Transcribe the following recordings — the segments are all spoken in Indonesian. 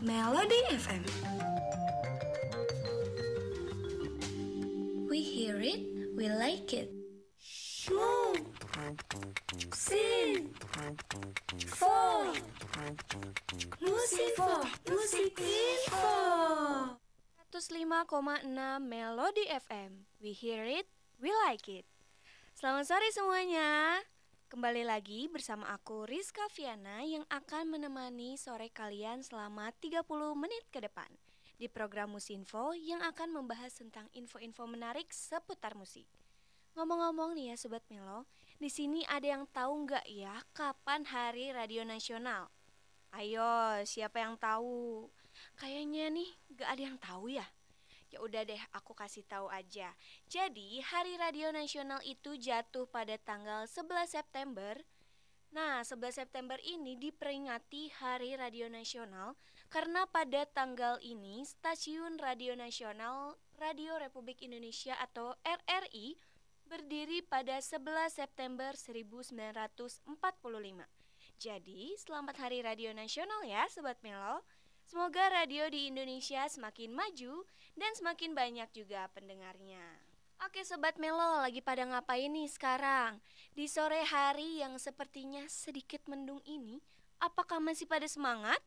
Melody FM. We hear it, we like it. Move, sing, music info. 105,6 Melody FM. We hear it, we like it. Selamat sore semuanya. Kembali lagi bersama aku Rizka Viana yang akan menemani sore kalian selama 30 menit ke depan di program Musinfo yang akan membahas tentang info-info menarik seputar musik. Ngomong-ngomong nih ya Sobat Melo, di sini ada yang tahu nggak ya kapan Hari Radio Nasional? Ayo, siapa yang tahu? Kayaknya nih nggak ada yang tahu ya. Ya udah deh, aku kasih tahu aja. Jadi, Hari Radio Nasional itu jatuh pada tanggal 11 September. Nah, 11 September ini diperingati Hari Radio Nasional karena pada tanggal ini Stasiun Radio Nasional Radio Republik Indonesia atau RRI berdiri pada 11 September 1945. Jadi, selamat Hari Radio Nasional ya Sobat Melo. Semoga radio di Indonesia semakin maju dan semakin banyak juga pendengarnya. Oke Sobat Melo, lagi pada ngapain nih sekarang? Di sore hari yang sepertinya sedikit mendung ini, apakah masih pada semangat?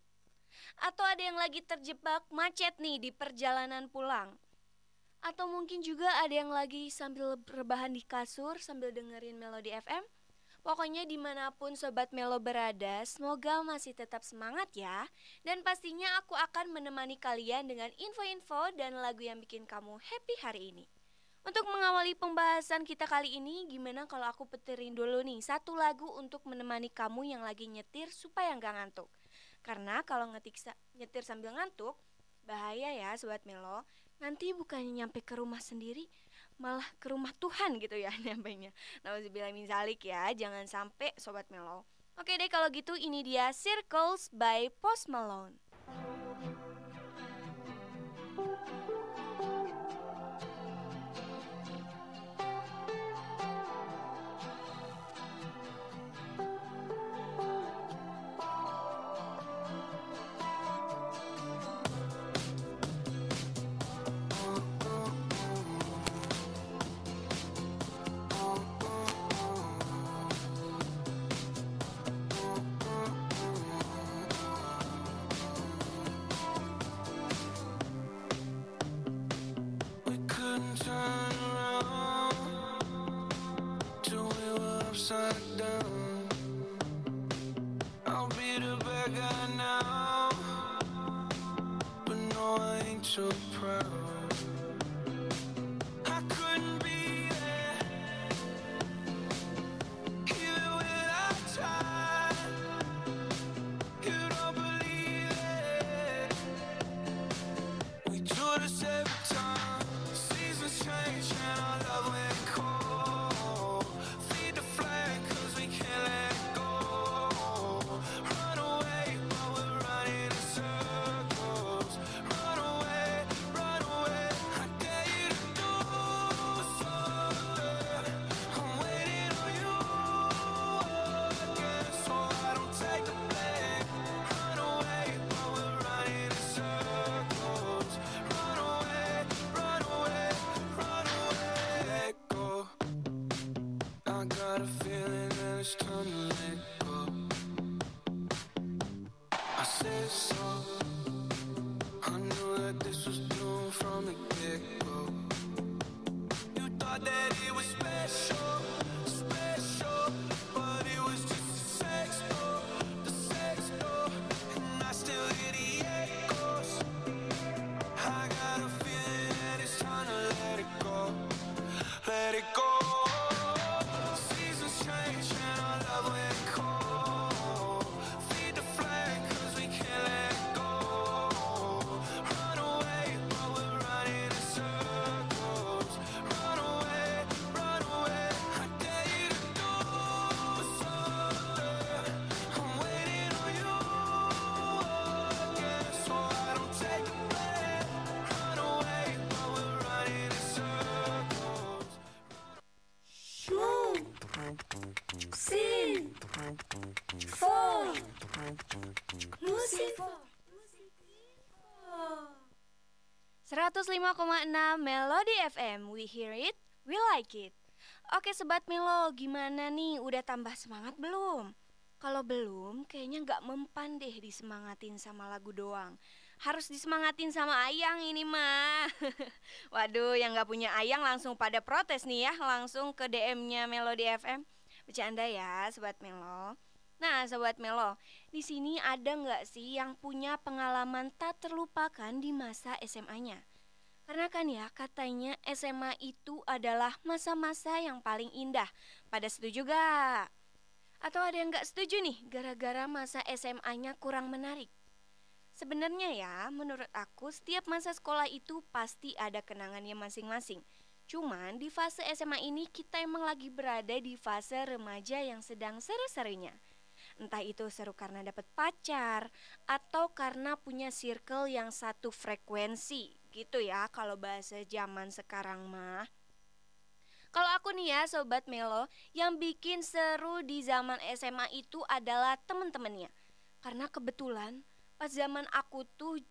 Atau ada yang lagi terjebak macet nih di perjalanan pulang? Atau mungkin juga ada yang lagi sambil rebahan di kasur sambil dengerin Melodi FM? Pokoknya di mana pun Sobat Melo berada, semoga masih tetap semangat ya. Dan pastinya aku akan menemani kalian dengan info-info dan lagu yang bikin kamu happy hari ini. Untuk mengawali pembahasan kita kali ini, gimana kalau aku peterin dulu nih satu lagu untuk menemani kamu yang lagi nyetir supaya nggak ngantuk. Karena kalau ngetik nyetir sambil ngantuk, bahaya ya Sobat Melo. Nanti bukannya nyampe ke rumah sendiri, malah ke rumah Tuhan gitu ya nyampainya. Nauzubillah min zalik ya, jangan sampai sobat Melo. Oke deh kalau gitu ini dia Circles by Post Malone. 105,6 Melody FM We hear it, we like it. Oke Sobat Melo, gimana nih? Udah tambah semangat belum? Kalau belum, kayaknya nggak mempan deh disemangatin sama lagu doang. Harus disemangatin sama Ayang ini mah. Waduh, yang nggak punya Ayang langsung pada protes nih ya. Langsung ke DM-nya Melody FM Bercanda ya Sobat Melo Nah, sobat Melo, di sini ada nggak sih yang punya pengalaman tak terlupakan di masa SMA-nya? Karena kan ya katanya SMA itu adalah masa-masa yang paling indah. Pada setuju gak? Atau ada yang nggak setuju nih gara-gara masa SMA-nya kurang menarik? Sebenarnya ya, menurut aku setiap masa sekolah itu pasti ada kenangannya masing-masing. Cuman di fase SMA ini kita emang lagi berada di fase remaja yang sedang seru-serunya. Entah itu seru karena dapat pacar atau karena punya circle yang satu frekuensi gitu ya kalau bahasa zaman sekarang mah. Kalau aku nih ya sobat Melo, yang bikin seru di zaman SMA itu adalah temen-temennya. Karena kebetulan pas zaman aku tuh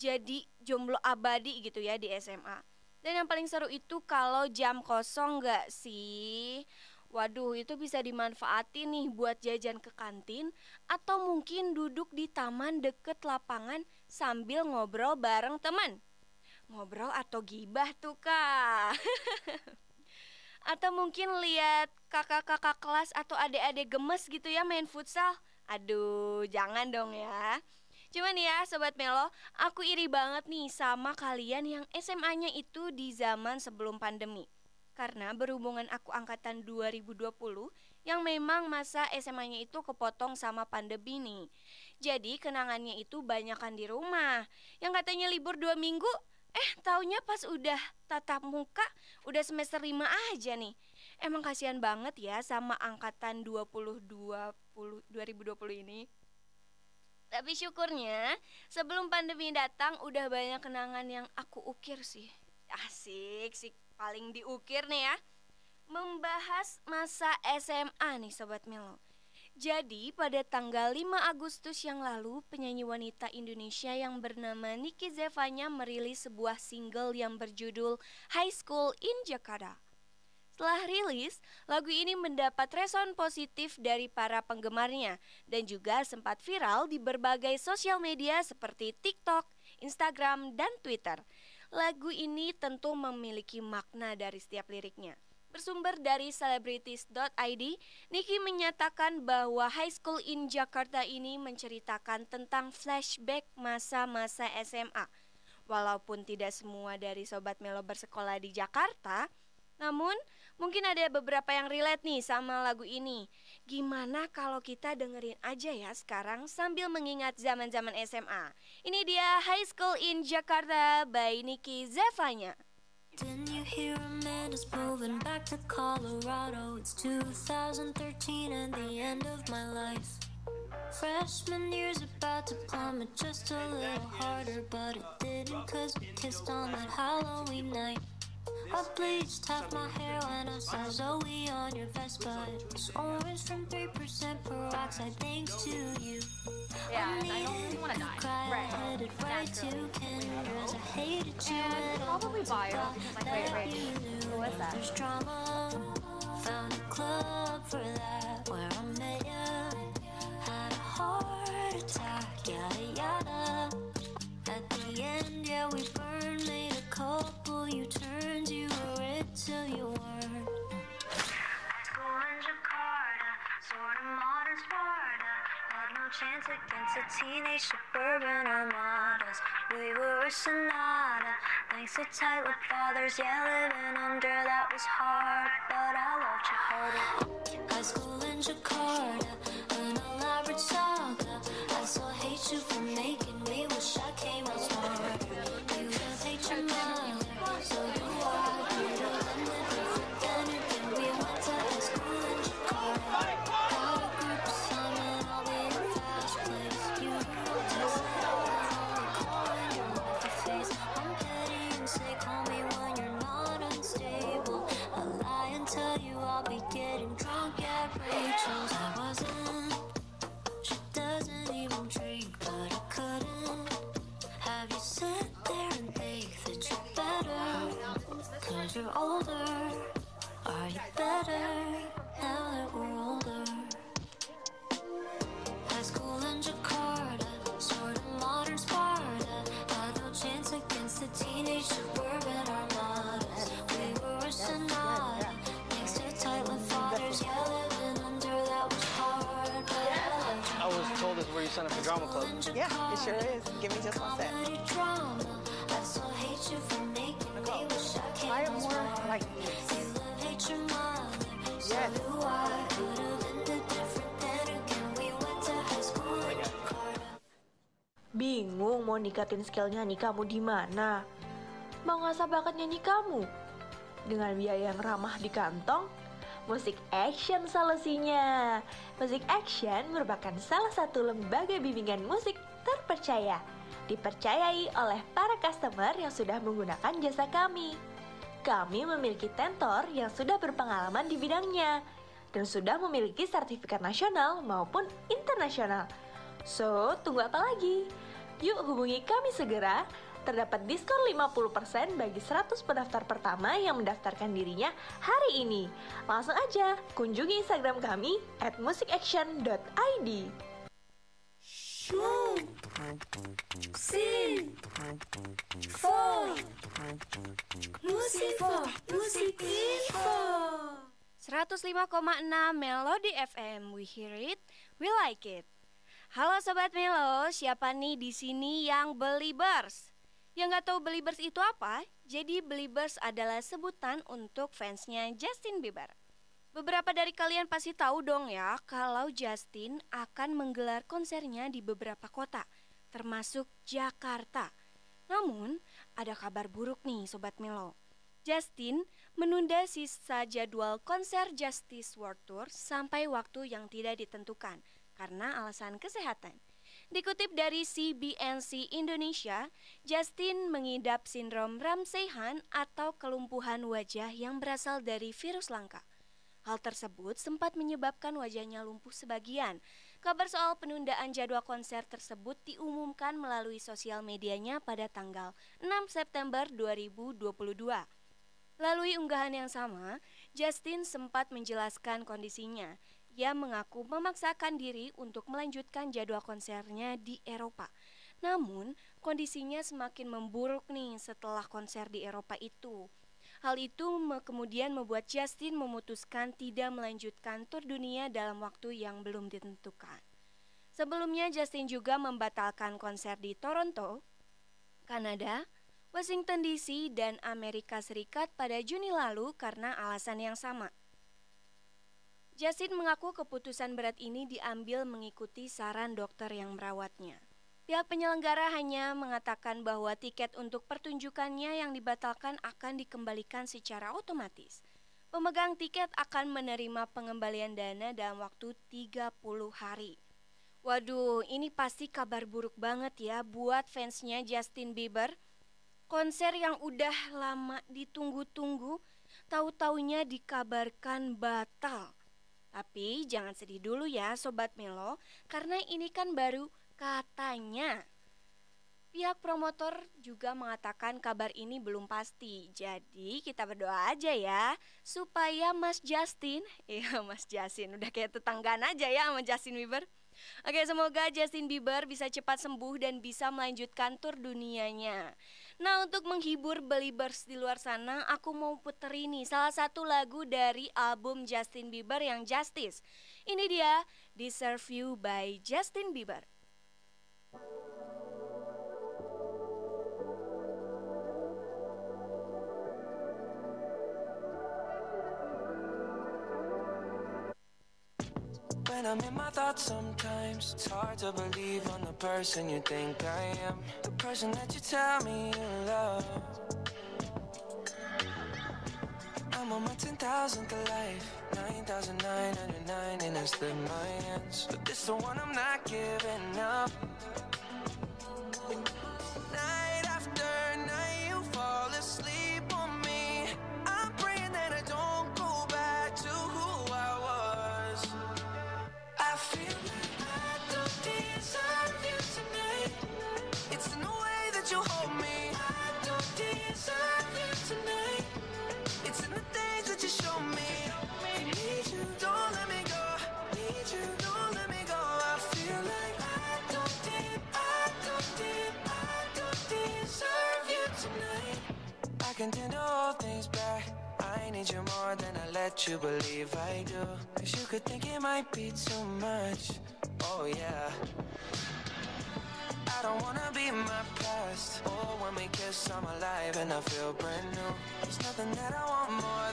jadi jomblo abadi gitu ya di SMA. Dan yang paling seru itu kalau jam kosong gak sih? Waduh, itu bisa dimanfaatin nih buat jajan ke kantin atau mungkin duduk di taman deket lapangan sambil ngobrol bareng teman. Ngobrol atau gibah tuh kak. atau mungkin lihat kakak-kakak kelas atau adik-adik gemes gitu ya main futsal. Aduh, jangan dong ya. Cuman ya Sobat Melo, aku iri banget nih sama kalian yang SMA-nya itu di zaman sebelum pandemi karena berhubungan aku angkatan 2020 yang memang masa SMA-nya itu kepotong sama pandemi nih. Jadi kenangannya itu banyakan di rumah. Yang katanya libur dua minggu, eh taunya pas udah tatap muka udah semester 5 aja nih. Emang kasihan banget ya sama angkatan 2020 2020 ini. Tapi syukurnya sebelum pandemi datang udah banyak kenangan yang aku ukir sih. Asik sih paling diukir nih ya Membahas masa SMA nih Sobat Melo Jadi pada tanggal 5 Agustus yang lalu Penyanyi wanita Indonesia yang bernama Niki Zevanya merilis sebuah single yang berjudul High School in Jakarta setelah rilis, lagu ini mendapat respon positif dari para penggemarnya dan juga sempat viral di berbagai sosial media seperti TikTok, Instagram, dan Twitter. Lagu ini tentu memiliki makna dari setiap liriknya. Bersumber dari celebrities.id, Niki menyatakan bahwa High School in Jakarta ini menceritakan tentang flashback masa-masa SMA. Walaupun tidak semua dari Sobat Melo bersekolah di Jakarta, namun Mungkin ada beberapa yang relate nih sama lagu ini. Gimana kalau kita dengerin aja ya sekarang sambil mengingat zaman-zaman SMA. Ini dia High School in Jakarta by Nicky Zevanya. Didn't you hear Amanda's moving back to Colorado? It's 2013 and the end of my life. Freshman year's about to plummet just a little harder, but it didn't cause we kissed on that Halloween night. I bleached half my hair when I saw Zoe on your vest, but it was orange from 3% peroxide thanks to you. Yeah, and I don't really want to die. Right. Headed right to Kendra's. I hated you and probably bio because I wait, wait. Who was that? There's drama. Found a club for that where I met you. Had a heart attack, yada yada. At the end, yeah, we burned, made a couple you turned, you were it till you weren't. High School in Jakarta, sort of modern Sparta. Had no chance against the teenage suburban armadas. We were a sonata, thanks to tight fathers. Yeah, living under that was hard, but I loved you harder. High school in Jakarta, an elaborate saga. I still hate you for making me wish I came out you sign up for drama club. Yeah, it sure is. Give me just one sec. comedy drama. I still hate you for making me wish I came Try it more like this. Yes. Bingung mau nikatin skill nyanyi kamu di mana? Mau ngasah bakat nyanyi kamu? Dengan biaya yang ramah di kantong? Musik Action solusinya. Musik Action merupakan salah satu lembaga bimbingan musik terpercaya. Dipercayai oleh para customer yang sudah menggunakan jasa kami. Kami memiliki tentor yang sudah berpengalaman di bidangnya dan sudah memiliki sertifikat nasional maupun internasional. So, tunggu apa lagi? Yuk hubungi kami segera. Terdapat diskon 50% bagi 100 pendaftar pertama yang mendaftarkan dirinya hari ini. Langsung aja kunjungi Instagram kami at musicaction.id. Sin. Four. Music for Music Info. 105,6 Melody FM. We hear it, we like it. Halo sobat Melo, siapa nih di sini yang Beliebers? Yang nggak tahu Beliebers itu apa? Jadi Beliebers adalah sebutan untuk fansnya Justin Bieber. Beberapa dari kalian pasti tahu dong ya kalau Justin akan menggelar konsernya di beberapa kota, termasuk Jakarta. Namun, ada kabar buruk nih Sobat Melo. Justin menunda sisa jadwal konser Justice World Tour sampai waktu yang tidak ditentukan karena alasan kesehatan. Dikutip dari CBNC Indonesia, Justin mengidap sindrom Ramsay-Hunt atau kelumpuhan wajah yang berasal dari virus langka. Hal tersebut sempat menyebabkan wajahnya lumpuh sebagian. Kabar soal penundaan jadwal konser tersebut diumumkan melalui sosial medianya pada tanggal 6 September 2022. Melalui unggahan yang sama, Justin sempat menjelaskan kondisinya. Ia mengaku memaksakan diri untuk melanjutkan jadwal konsernya di Eropa. Namun, kondisinya semakin memburuk nih setelah konser di Eropa itu. Hal itu kemudian membuat Justin memutuskan tidak melanjutkan tur dunia dalam waktu yang belum ditentukan. Sebelumnya Justin juga membatalkan konser di Toronto, Kanada, Washington DC, dan Amerika Serikat pada Juni lalu karena alasan yang sama. Justin mengaku keputusan berat ini diambil mengikuti saran dokter yang merawatnya. Pihak penyelenggara hanya mengatakan bahwa tiket untuk pertunjukannya yang dibatalkan akan dikembalikan secara otomatis. Pemegang tiket akan menerima pengembalian dana dalam waktu 30 hari. Waduh, ini pasti kabar buruk banget ya buat fansnya Justin Bieber. Konser yang udah lama ditunggu-tunggu, tahu-taunya dikabarkan batal. Tapi jangan sedih dulu ya Sobat Melo, karena ini kan baru katanya. Pihak promotor juga mengatakan kabar ini belum pasti. Jadi kita berdoa aja ya supaya Mas Justin, ya Mas Justin udah kayak tetanggaan aja ya sama Justin Bieber. Oke, semoga Justin Bieber bisa cepat sembuh dan bisa melanjutkan tur dunianya. Nah, untuk menghibur Beliebers di luar sana, aku mau puter ini salah satu lagu dari album Justin Bieber yang Justice. Ini dia Deserve You by Justin Bieber. When I'm in my thoughts sometimes It's hard to believe I'm the person you think I am. The person that you tell me you love. I'm on my 10,000th life. 9,999 and I slip my hands But this the one I'm not giving up can to hold things back. I need you more than I let you believe I do. Cause you could think it might be too much. Oh, yeah. I don't wanna be my past. Oh, when we kiss, I'm alive and I feel brand new. There's nothing that I want more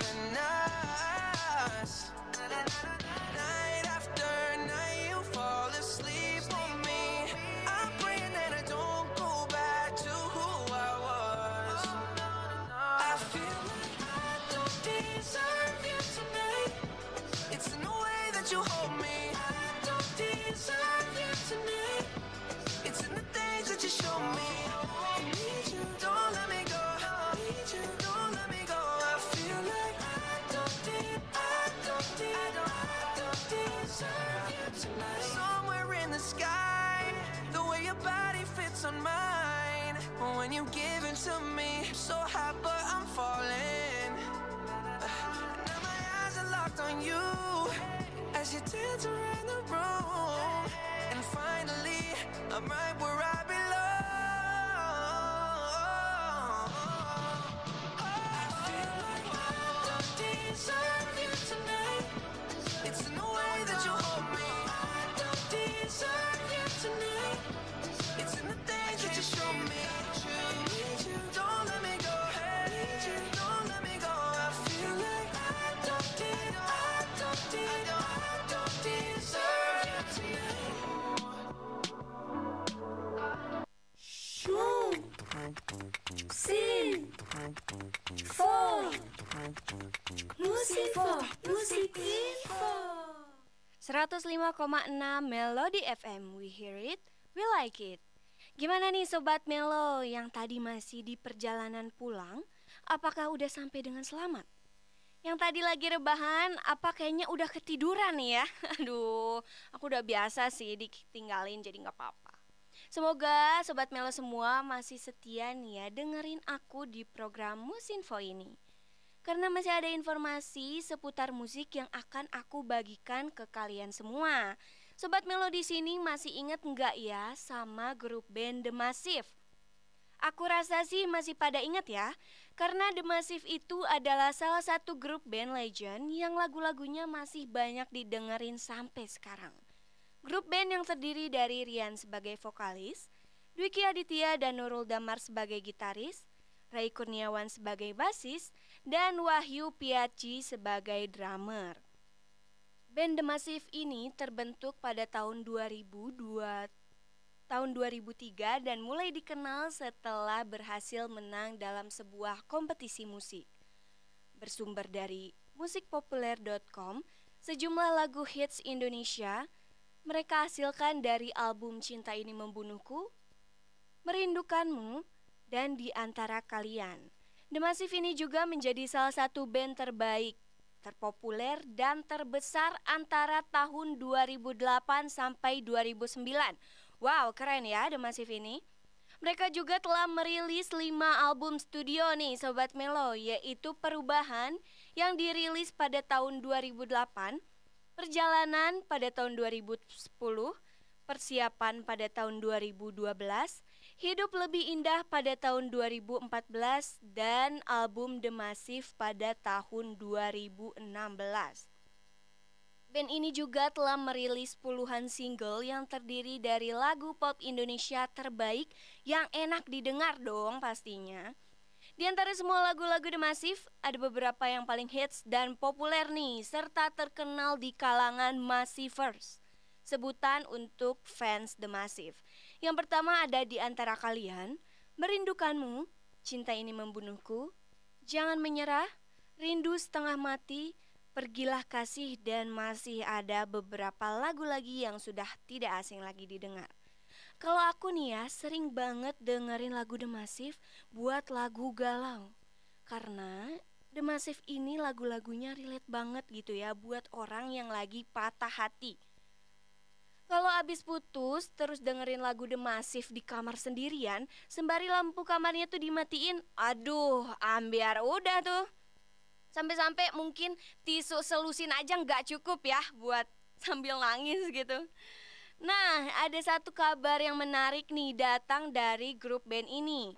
105,6 Melody FM. We hear it, we like it. Gimana nih sobat Melo yang tadi masih di perjalanan pulang? Apakah udah sampai dengan selamat? Yang tadi lagi rebahan, apa kayaknya udah ketiduran ya? Aduh, aku udah biasa sih ditinggalin jadi nggak apa-apa. Semoga sobat Melo semua masih setia nih ya dengerin aku di program Musinfo ini. Karena masih ada informasi seputar musik yang akan aku bagikan ke kalian semua. Sobat Melo di sini masih inget nggak ya sama grup band The Massive? Aku rasa sih masih pada ingat ya, karena The Massive itu adalah salah satu grup band legend yang lagu-lagunya masih banyak didengerin sampai sekarang. Grup band yang terdiri dari Rian sebagai vokalis, Dwiki Aditya dan Nurul Damar sebagai gitaris, Ray Kurniawan sebagai basis, dan Wahyu Piaci sebagai drummer. Band The Massive ini terbentuk pada tahun 2002 tahun 2003 dan mulai dikenal setelah berhasil menang dalam sebuah kompetisi musik. Bersumber dari musikpopuler.com, sejumlah lagu hits Indonesia mereka hasilkan dari album Cinta Ini Membunuhku, Merindukanmu, dan Di Antara Kalian. The Massive ini juga menjadi salah satu band terbaik, terpopuler, dan terbesar antara tahun 2008 sampai 2009. Wow, keren ya The Massive ini. Mereka juga telah merilis 5 album studio nih Sobat Melo Yaitu Perubahan yang dirilis pada tahun 2008 Perjalanan pada tahun 2010 Persiapan pada tahun 2012 Hidup Lebih Indah pada tahun 2014 Dan album The Massive pada tahun 2016 Band ini juga telah merilis puluhan single yang terdiri dari lagu pop Indonesia terbaik yang enak didengar dong pastinya. Di antara semua lagu-lagu The Massive, ada beberapa yang paling hits dan populer nih, serta terkenal di kalangan Massivers. Sebutan untuk fans The Massive. Yang pertama ada di antara kalian, Merindukanmu, Cinta Ini Membunuhku, Jangan Menyerah, Rindu Setengah Mati, Pergilah Kasih dan masih ada beberapa lagu lagi yang sudah tidak asing lagi didengar. Kalau aku nih ya sering banget dengerin lagu The Massive buat lagu galau. Karena The Massive ini lagu-lagunya relate banget gitu ya buat orang yang lagi patah hati. Kalau abis putus terus dengerin lagu The Massive di kamar sendirian Sembari lampu kamarnya tuh dimatiin Aduh ambiar udah tuh Sampai-sampai mungkin tisu selusin aja nggak cukup ya buat sambil nangis gitu. Nah, ada satu kabar yang menarik nih datang dari grup band ini.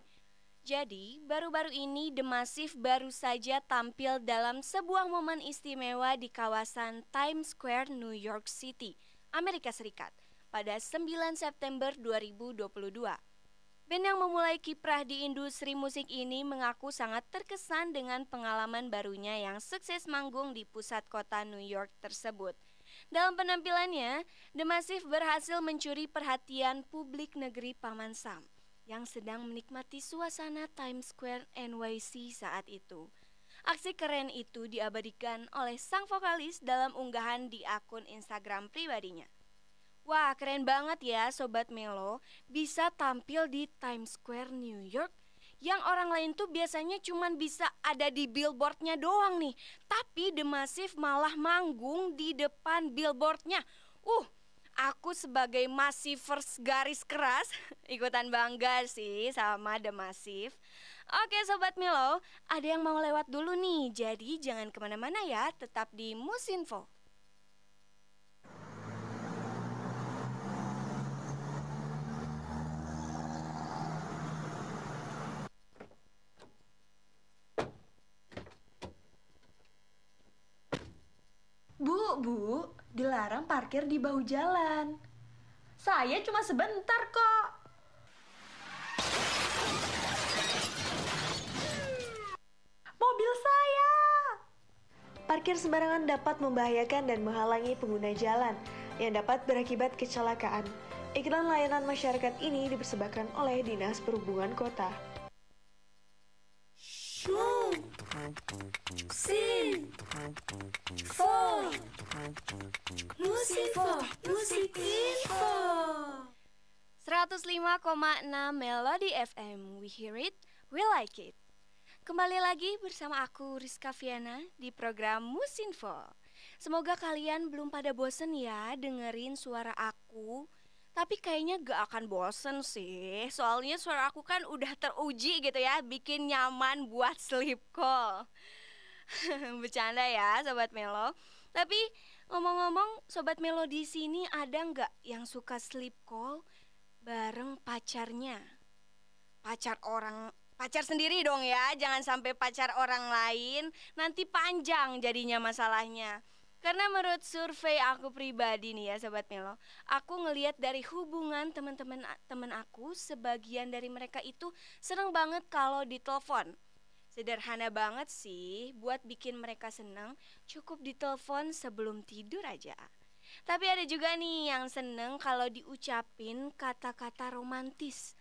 Jadi, baru-baru ini The Massive baru saja tampil dalam sebuah momen istimewa di kawasan Times Square, New York City, Amerika Serikat, pada 9 September 2022. Band yang memulai kiprah di industri musik ini mengaku sangat terkesan dengan pengalaman barunya yang sukses manggung di pusat kota New York tersebut. Dalam penampilannya, The Massive berhasil mencuri perhatian publik negeri Paman Sam yang sedang menikmati suasana Times Square NYC saat itu. Aksi keren itu diabadikan oleh sang vokalis dalam unggahan di akun Instagram pribadinya. Wah, keren banget ya Sobat Melo, bisa tampil di Times Square New York yang orang lain tuh biasanya cuman bisa ada di billboardnya doang nih. Tapi The Massive malah manggung di depan billboardnya. Uh, aku sebagai Massivers garis keras ikutan bangga sih sama The Massive. Oke Sobat Milo, ada yang mau lewat dulu nih, jadi jangan ke mana-mana ya, tetap di Musinfo. Bu, bu, dilarang parkir di bahu jalan. Saya cuma sebentar kok. Parkir sembarangan dapat membahayakan dan menghalangi pengguna jalan yang dapat berakibat kecelakaan. Iklan layanan masyarakat ini dipersembahkan oleh Dinas Perhubungan Kota. Musikinfo. 105,6 Melody FM. We hear it, we like it. Kembali lagi bersama aku Rizka Viana di program Musinfo. Semoga kalian belum pada bosen ya dengerin suara aku. Tapi kayaknya gak akan bosen sih. Soalnya suara aku kan udah teruji gitu ya, bikin nyaman buat sleep call. Bercanda ya Sobat Melo. Tapi ngomong-ngomong Sobat Melo di sini ada nggak yang suka sleep call bareng pacarnya? Pacar orang pacar sendiri dong ya, jangan sampai pacar orang lain nanti panjang jadinya masalahnya. Karena menurut survei aku pribadi nih ya Sobat Melo Aku ngeliat dari hubungan teman-teman teman aku Sebagian dari mereka itu seneng banget kalau ditelepon. Sederhana banget sih buat bikin mereka seneng Cukup ditelepon sebelum tidur aja. Tapi ada juga nih yang seneng kalau diucapin kata-kata romantis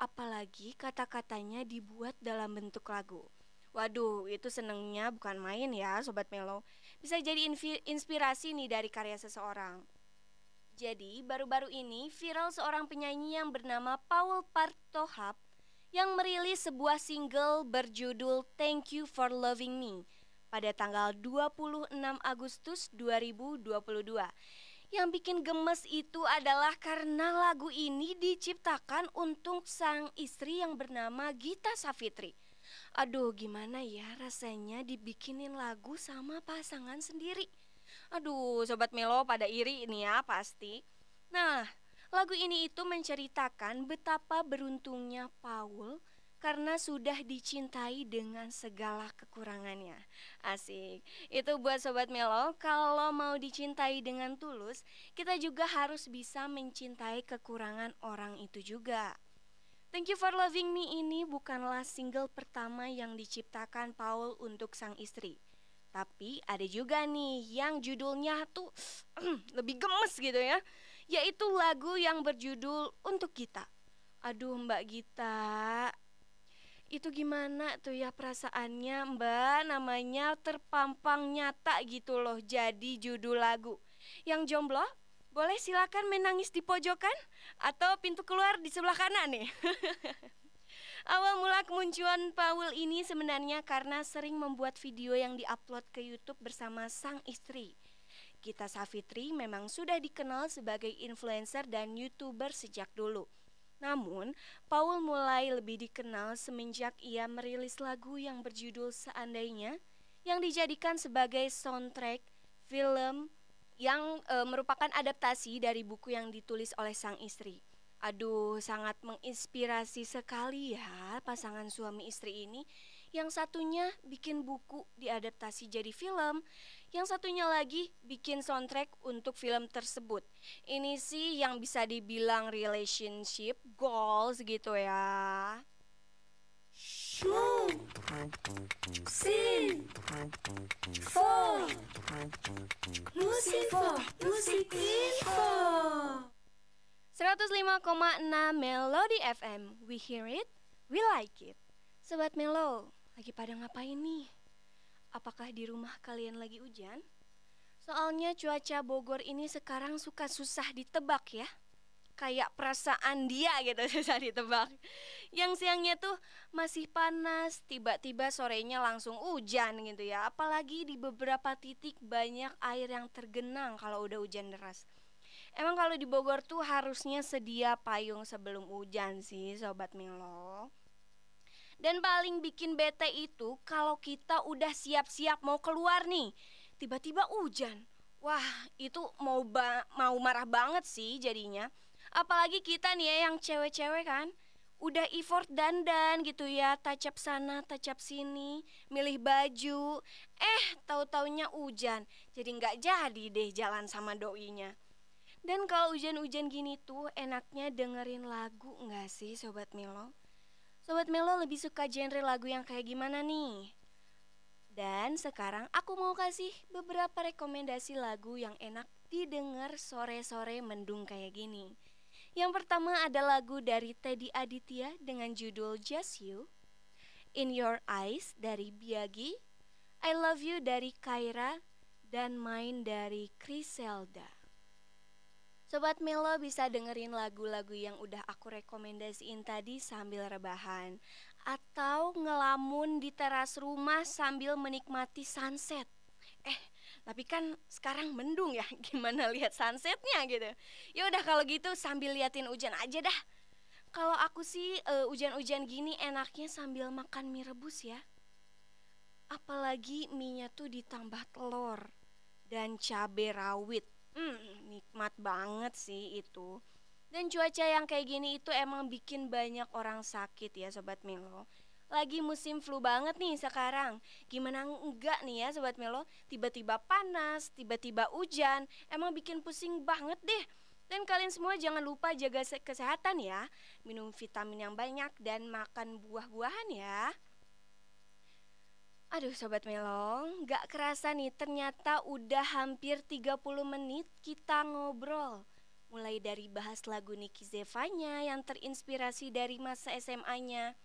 Apalagi kata-katanya dibuat dalam bentuk lagu Waduh, itu senengnya bukan main ya Sobat Melo bisa jadi inspirasi nih dari karya seseorang. Jadi, baru-baru ini viral seorang penyanyi yang bernama Paul Partohap yang merilis sebuah single berjudul Thank You for Loving Me pada tanggal 26 Agustus 2022. Yang bikin gemes itu adalah karena lagu ini diciptakan untuk sang istri yang bernama Gita Savitri. Aduh, gimana ya rasanya dibikinin lagu sama pasangan sendiri. Aduh, sobat Melo pada iri ini ya pasti. Nah, lagu ini itu menceritakan betapa beruntungnya Paul karena sudah dicintai dengan segala kekurangannya. Asik. Itu buat sobat Melo, kalau mau dicintai dengan tulus, kita juga harus bisa mencintai kekurangan orang itu juga. Thank You for Loving Me ini bukanlah single pertama yang diciptakan Paul untuk sang istri. Tapi ada juga nih yang judulnya tuh lebih gemes gitu ya. Yaitu lagu yang berjudul Untuk Kita. Aduh Mbak Gita, itu gimana tuh ya perasaannya Mbak namanya terpampang nyata gitu loh jadi judul lagu. Yang jomblo boleh silakan menangis di pojokan atau pintu keluar di sebelah kanan nih. Awal mula kemunculan Paul ini sebenarnya karena sering membuat video yang diupload ke YouTube bersama sang istri. Gita Savitri memang sudah dikenal sebagai influencer dan YouTuber sejak dulu. Namun, Paul mulai lebih dikenal semenjak ia merilis lagu yang berjudul Seandainya yang dijadikan sebagai soundtrack film yang e, merupakan adaptasi dari buku yang ditulis oleh sang istri. Aduh, sangat menginspirasi sekali ya pasangan suami istri ini. Yang satunya bikin buku diadaptasi jadi film, yang satunya lagi bikin soundtrack untuk film tersebut. Ini sih yang bisa dibilang relationship goals gitu ya. Musik 105,6 Melody FM We hear it, we like it Sobat Melo, lagi pada ngapain nih? Apakah di rumah kalian lagi hujan? Soalnya cuaca Bogor ini sekarang suka susah ditebak ya. Kayak perasaan dia gitu susah ditebak. Yang siangnya tuh masih panas Tiba-tiba sorenya langsung hujan gitu ya. Apalagi di beberapa titik banyak air yang tergenang kalau udah hujan deras. Emang kalau di Bogor tuh harusnya sedia payung sebelum hujan sih Sobat Milo Dan paling bikin bete itu kalau kita udah siap-siap mau keluar nih. Tiba-tiba hujan. Wah itu mau ba mau marah banget sih jadinya. Apalagi kita nih ya yang cewek-cewek kan. Udah effort dandan gitu ya Tacap sana, tacap sini Milih baju. Eh tahu-taunya hujan. Jadi nggak jadi deh jalan sama doinya. Dan kalau hujan-hujan gini tuh enaknya dengerin lagu nggak sih Sobat Melo? Sobat Melo lebih suka genre lagu yang kayak gimana nih? Dan sekarang aku mau kasih beberapa rekomendasi lagu yang enak didengar sore-sore mendung kayak gini. Yang pertama ada lagu dari Teddy Aditya dengan judul Just You, In Your Eyes dari Biagi, I Love You dari Kaira, dan Main dari Criselda. Sobat Melo bisa dengerin lagu-lagu yang udah aku rekomendasiin tadi sambil rebahan. Atau ngelamun di teras rumah sambil menikmati sunset. Eh, tapi kan sekarang mendung ya, gimana lihat sunsetnya gitu? Ya udah kalau gitu sambil liatin hujan aja dah. Kalau aku sih uh, hujan-hujan gini enaknya sambil makan mie rebus ya. Apalagi mie-nya tuh ditambah telur dan cabai rawit Hmm, nikmat banget sih itu. Dan cuaca yang kayak gini itu emang bikin banyak orang sakit ya Sobat Melo. Lagi musim flu banget nih sekarang. Gimana enggak nih ya Sobat Melo? Tiba-tiba panas, tiba-tiba hujan, emang bikin pusing banget deh. Dan kalian semua jangan lupa jaga kesehatan ya. Minum vitamin yang banyak dan makan buah-buahan ya. Aduh Sobat Melong, gak kerasa nih ternyata udah hampir 30 menit kita ngobrol. Mulai dari bahas lagu Niki Zevanya yang terinspirasi dari masa SMA-nya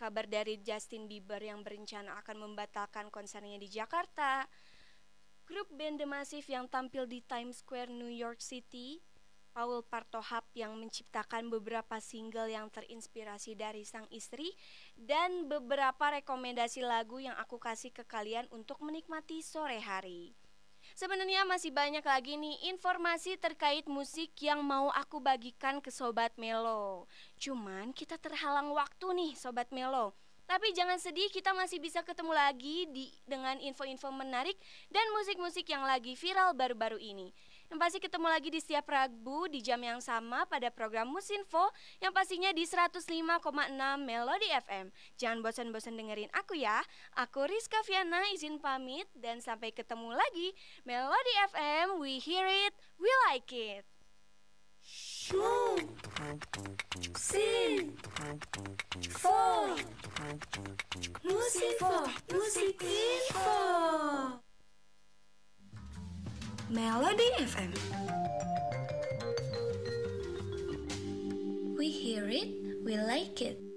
Kabar dari Justin Bieber yang berencana akan membatalkan konsernya di Jakarta Grup band The Massive yang tampil di Times Square, New York City Paul Partohap yang menciptakan beberapa single yang terinspirasi dari sang istri dan beberapa rekomendasi lagu yang aku kasih ke kalian untuk menikmati sore hari. Sebenarnya masih banyak lagi nih informasi terkait musik yang mau aku bagikan ke Sobat Melo. Cuman kita terhalang waktu nih Sobat Melo. Tapi jangan sedih, kita masih bisa ketemu lagi di dengan info-info menarik dan musik-musik yang lagi viral baru-baru ini. Yang pasti ketemu lagi di setiap Rabu di jam yang sama pada program Musinfo yang pastinya di 105,6 Melody FM. Jangan bosan-bosan dengerin aku ya. Aku Rizka Fiana izin pamit dan sampai ketemu lagi. Melody FM, we hear it, we like it. Musinfo, Musinfo. Melody FM. We hear it, we like it.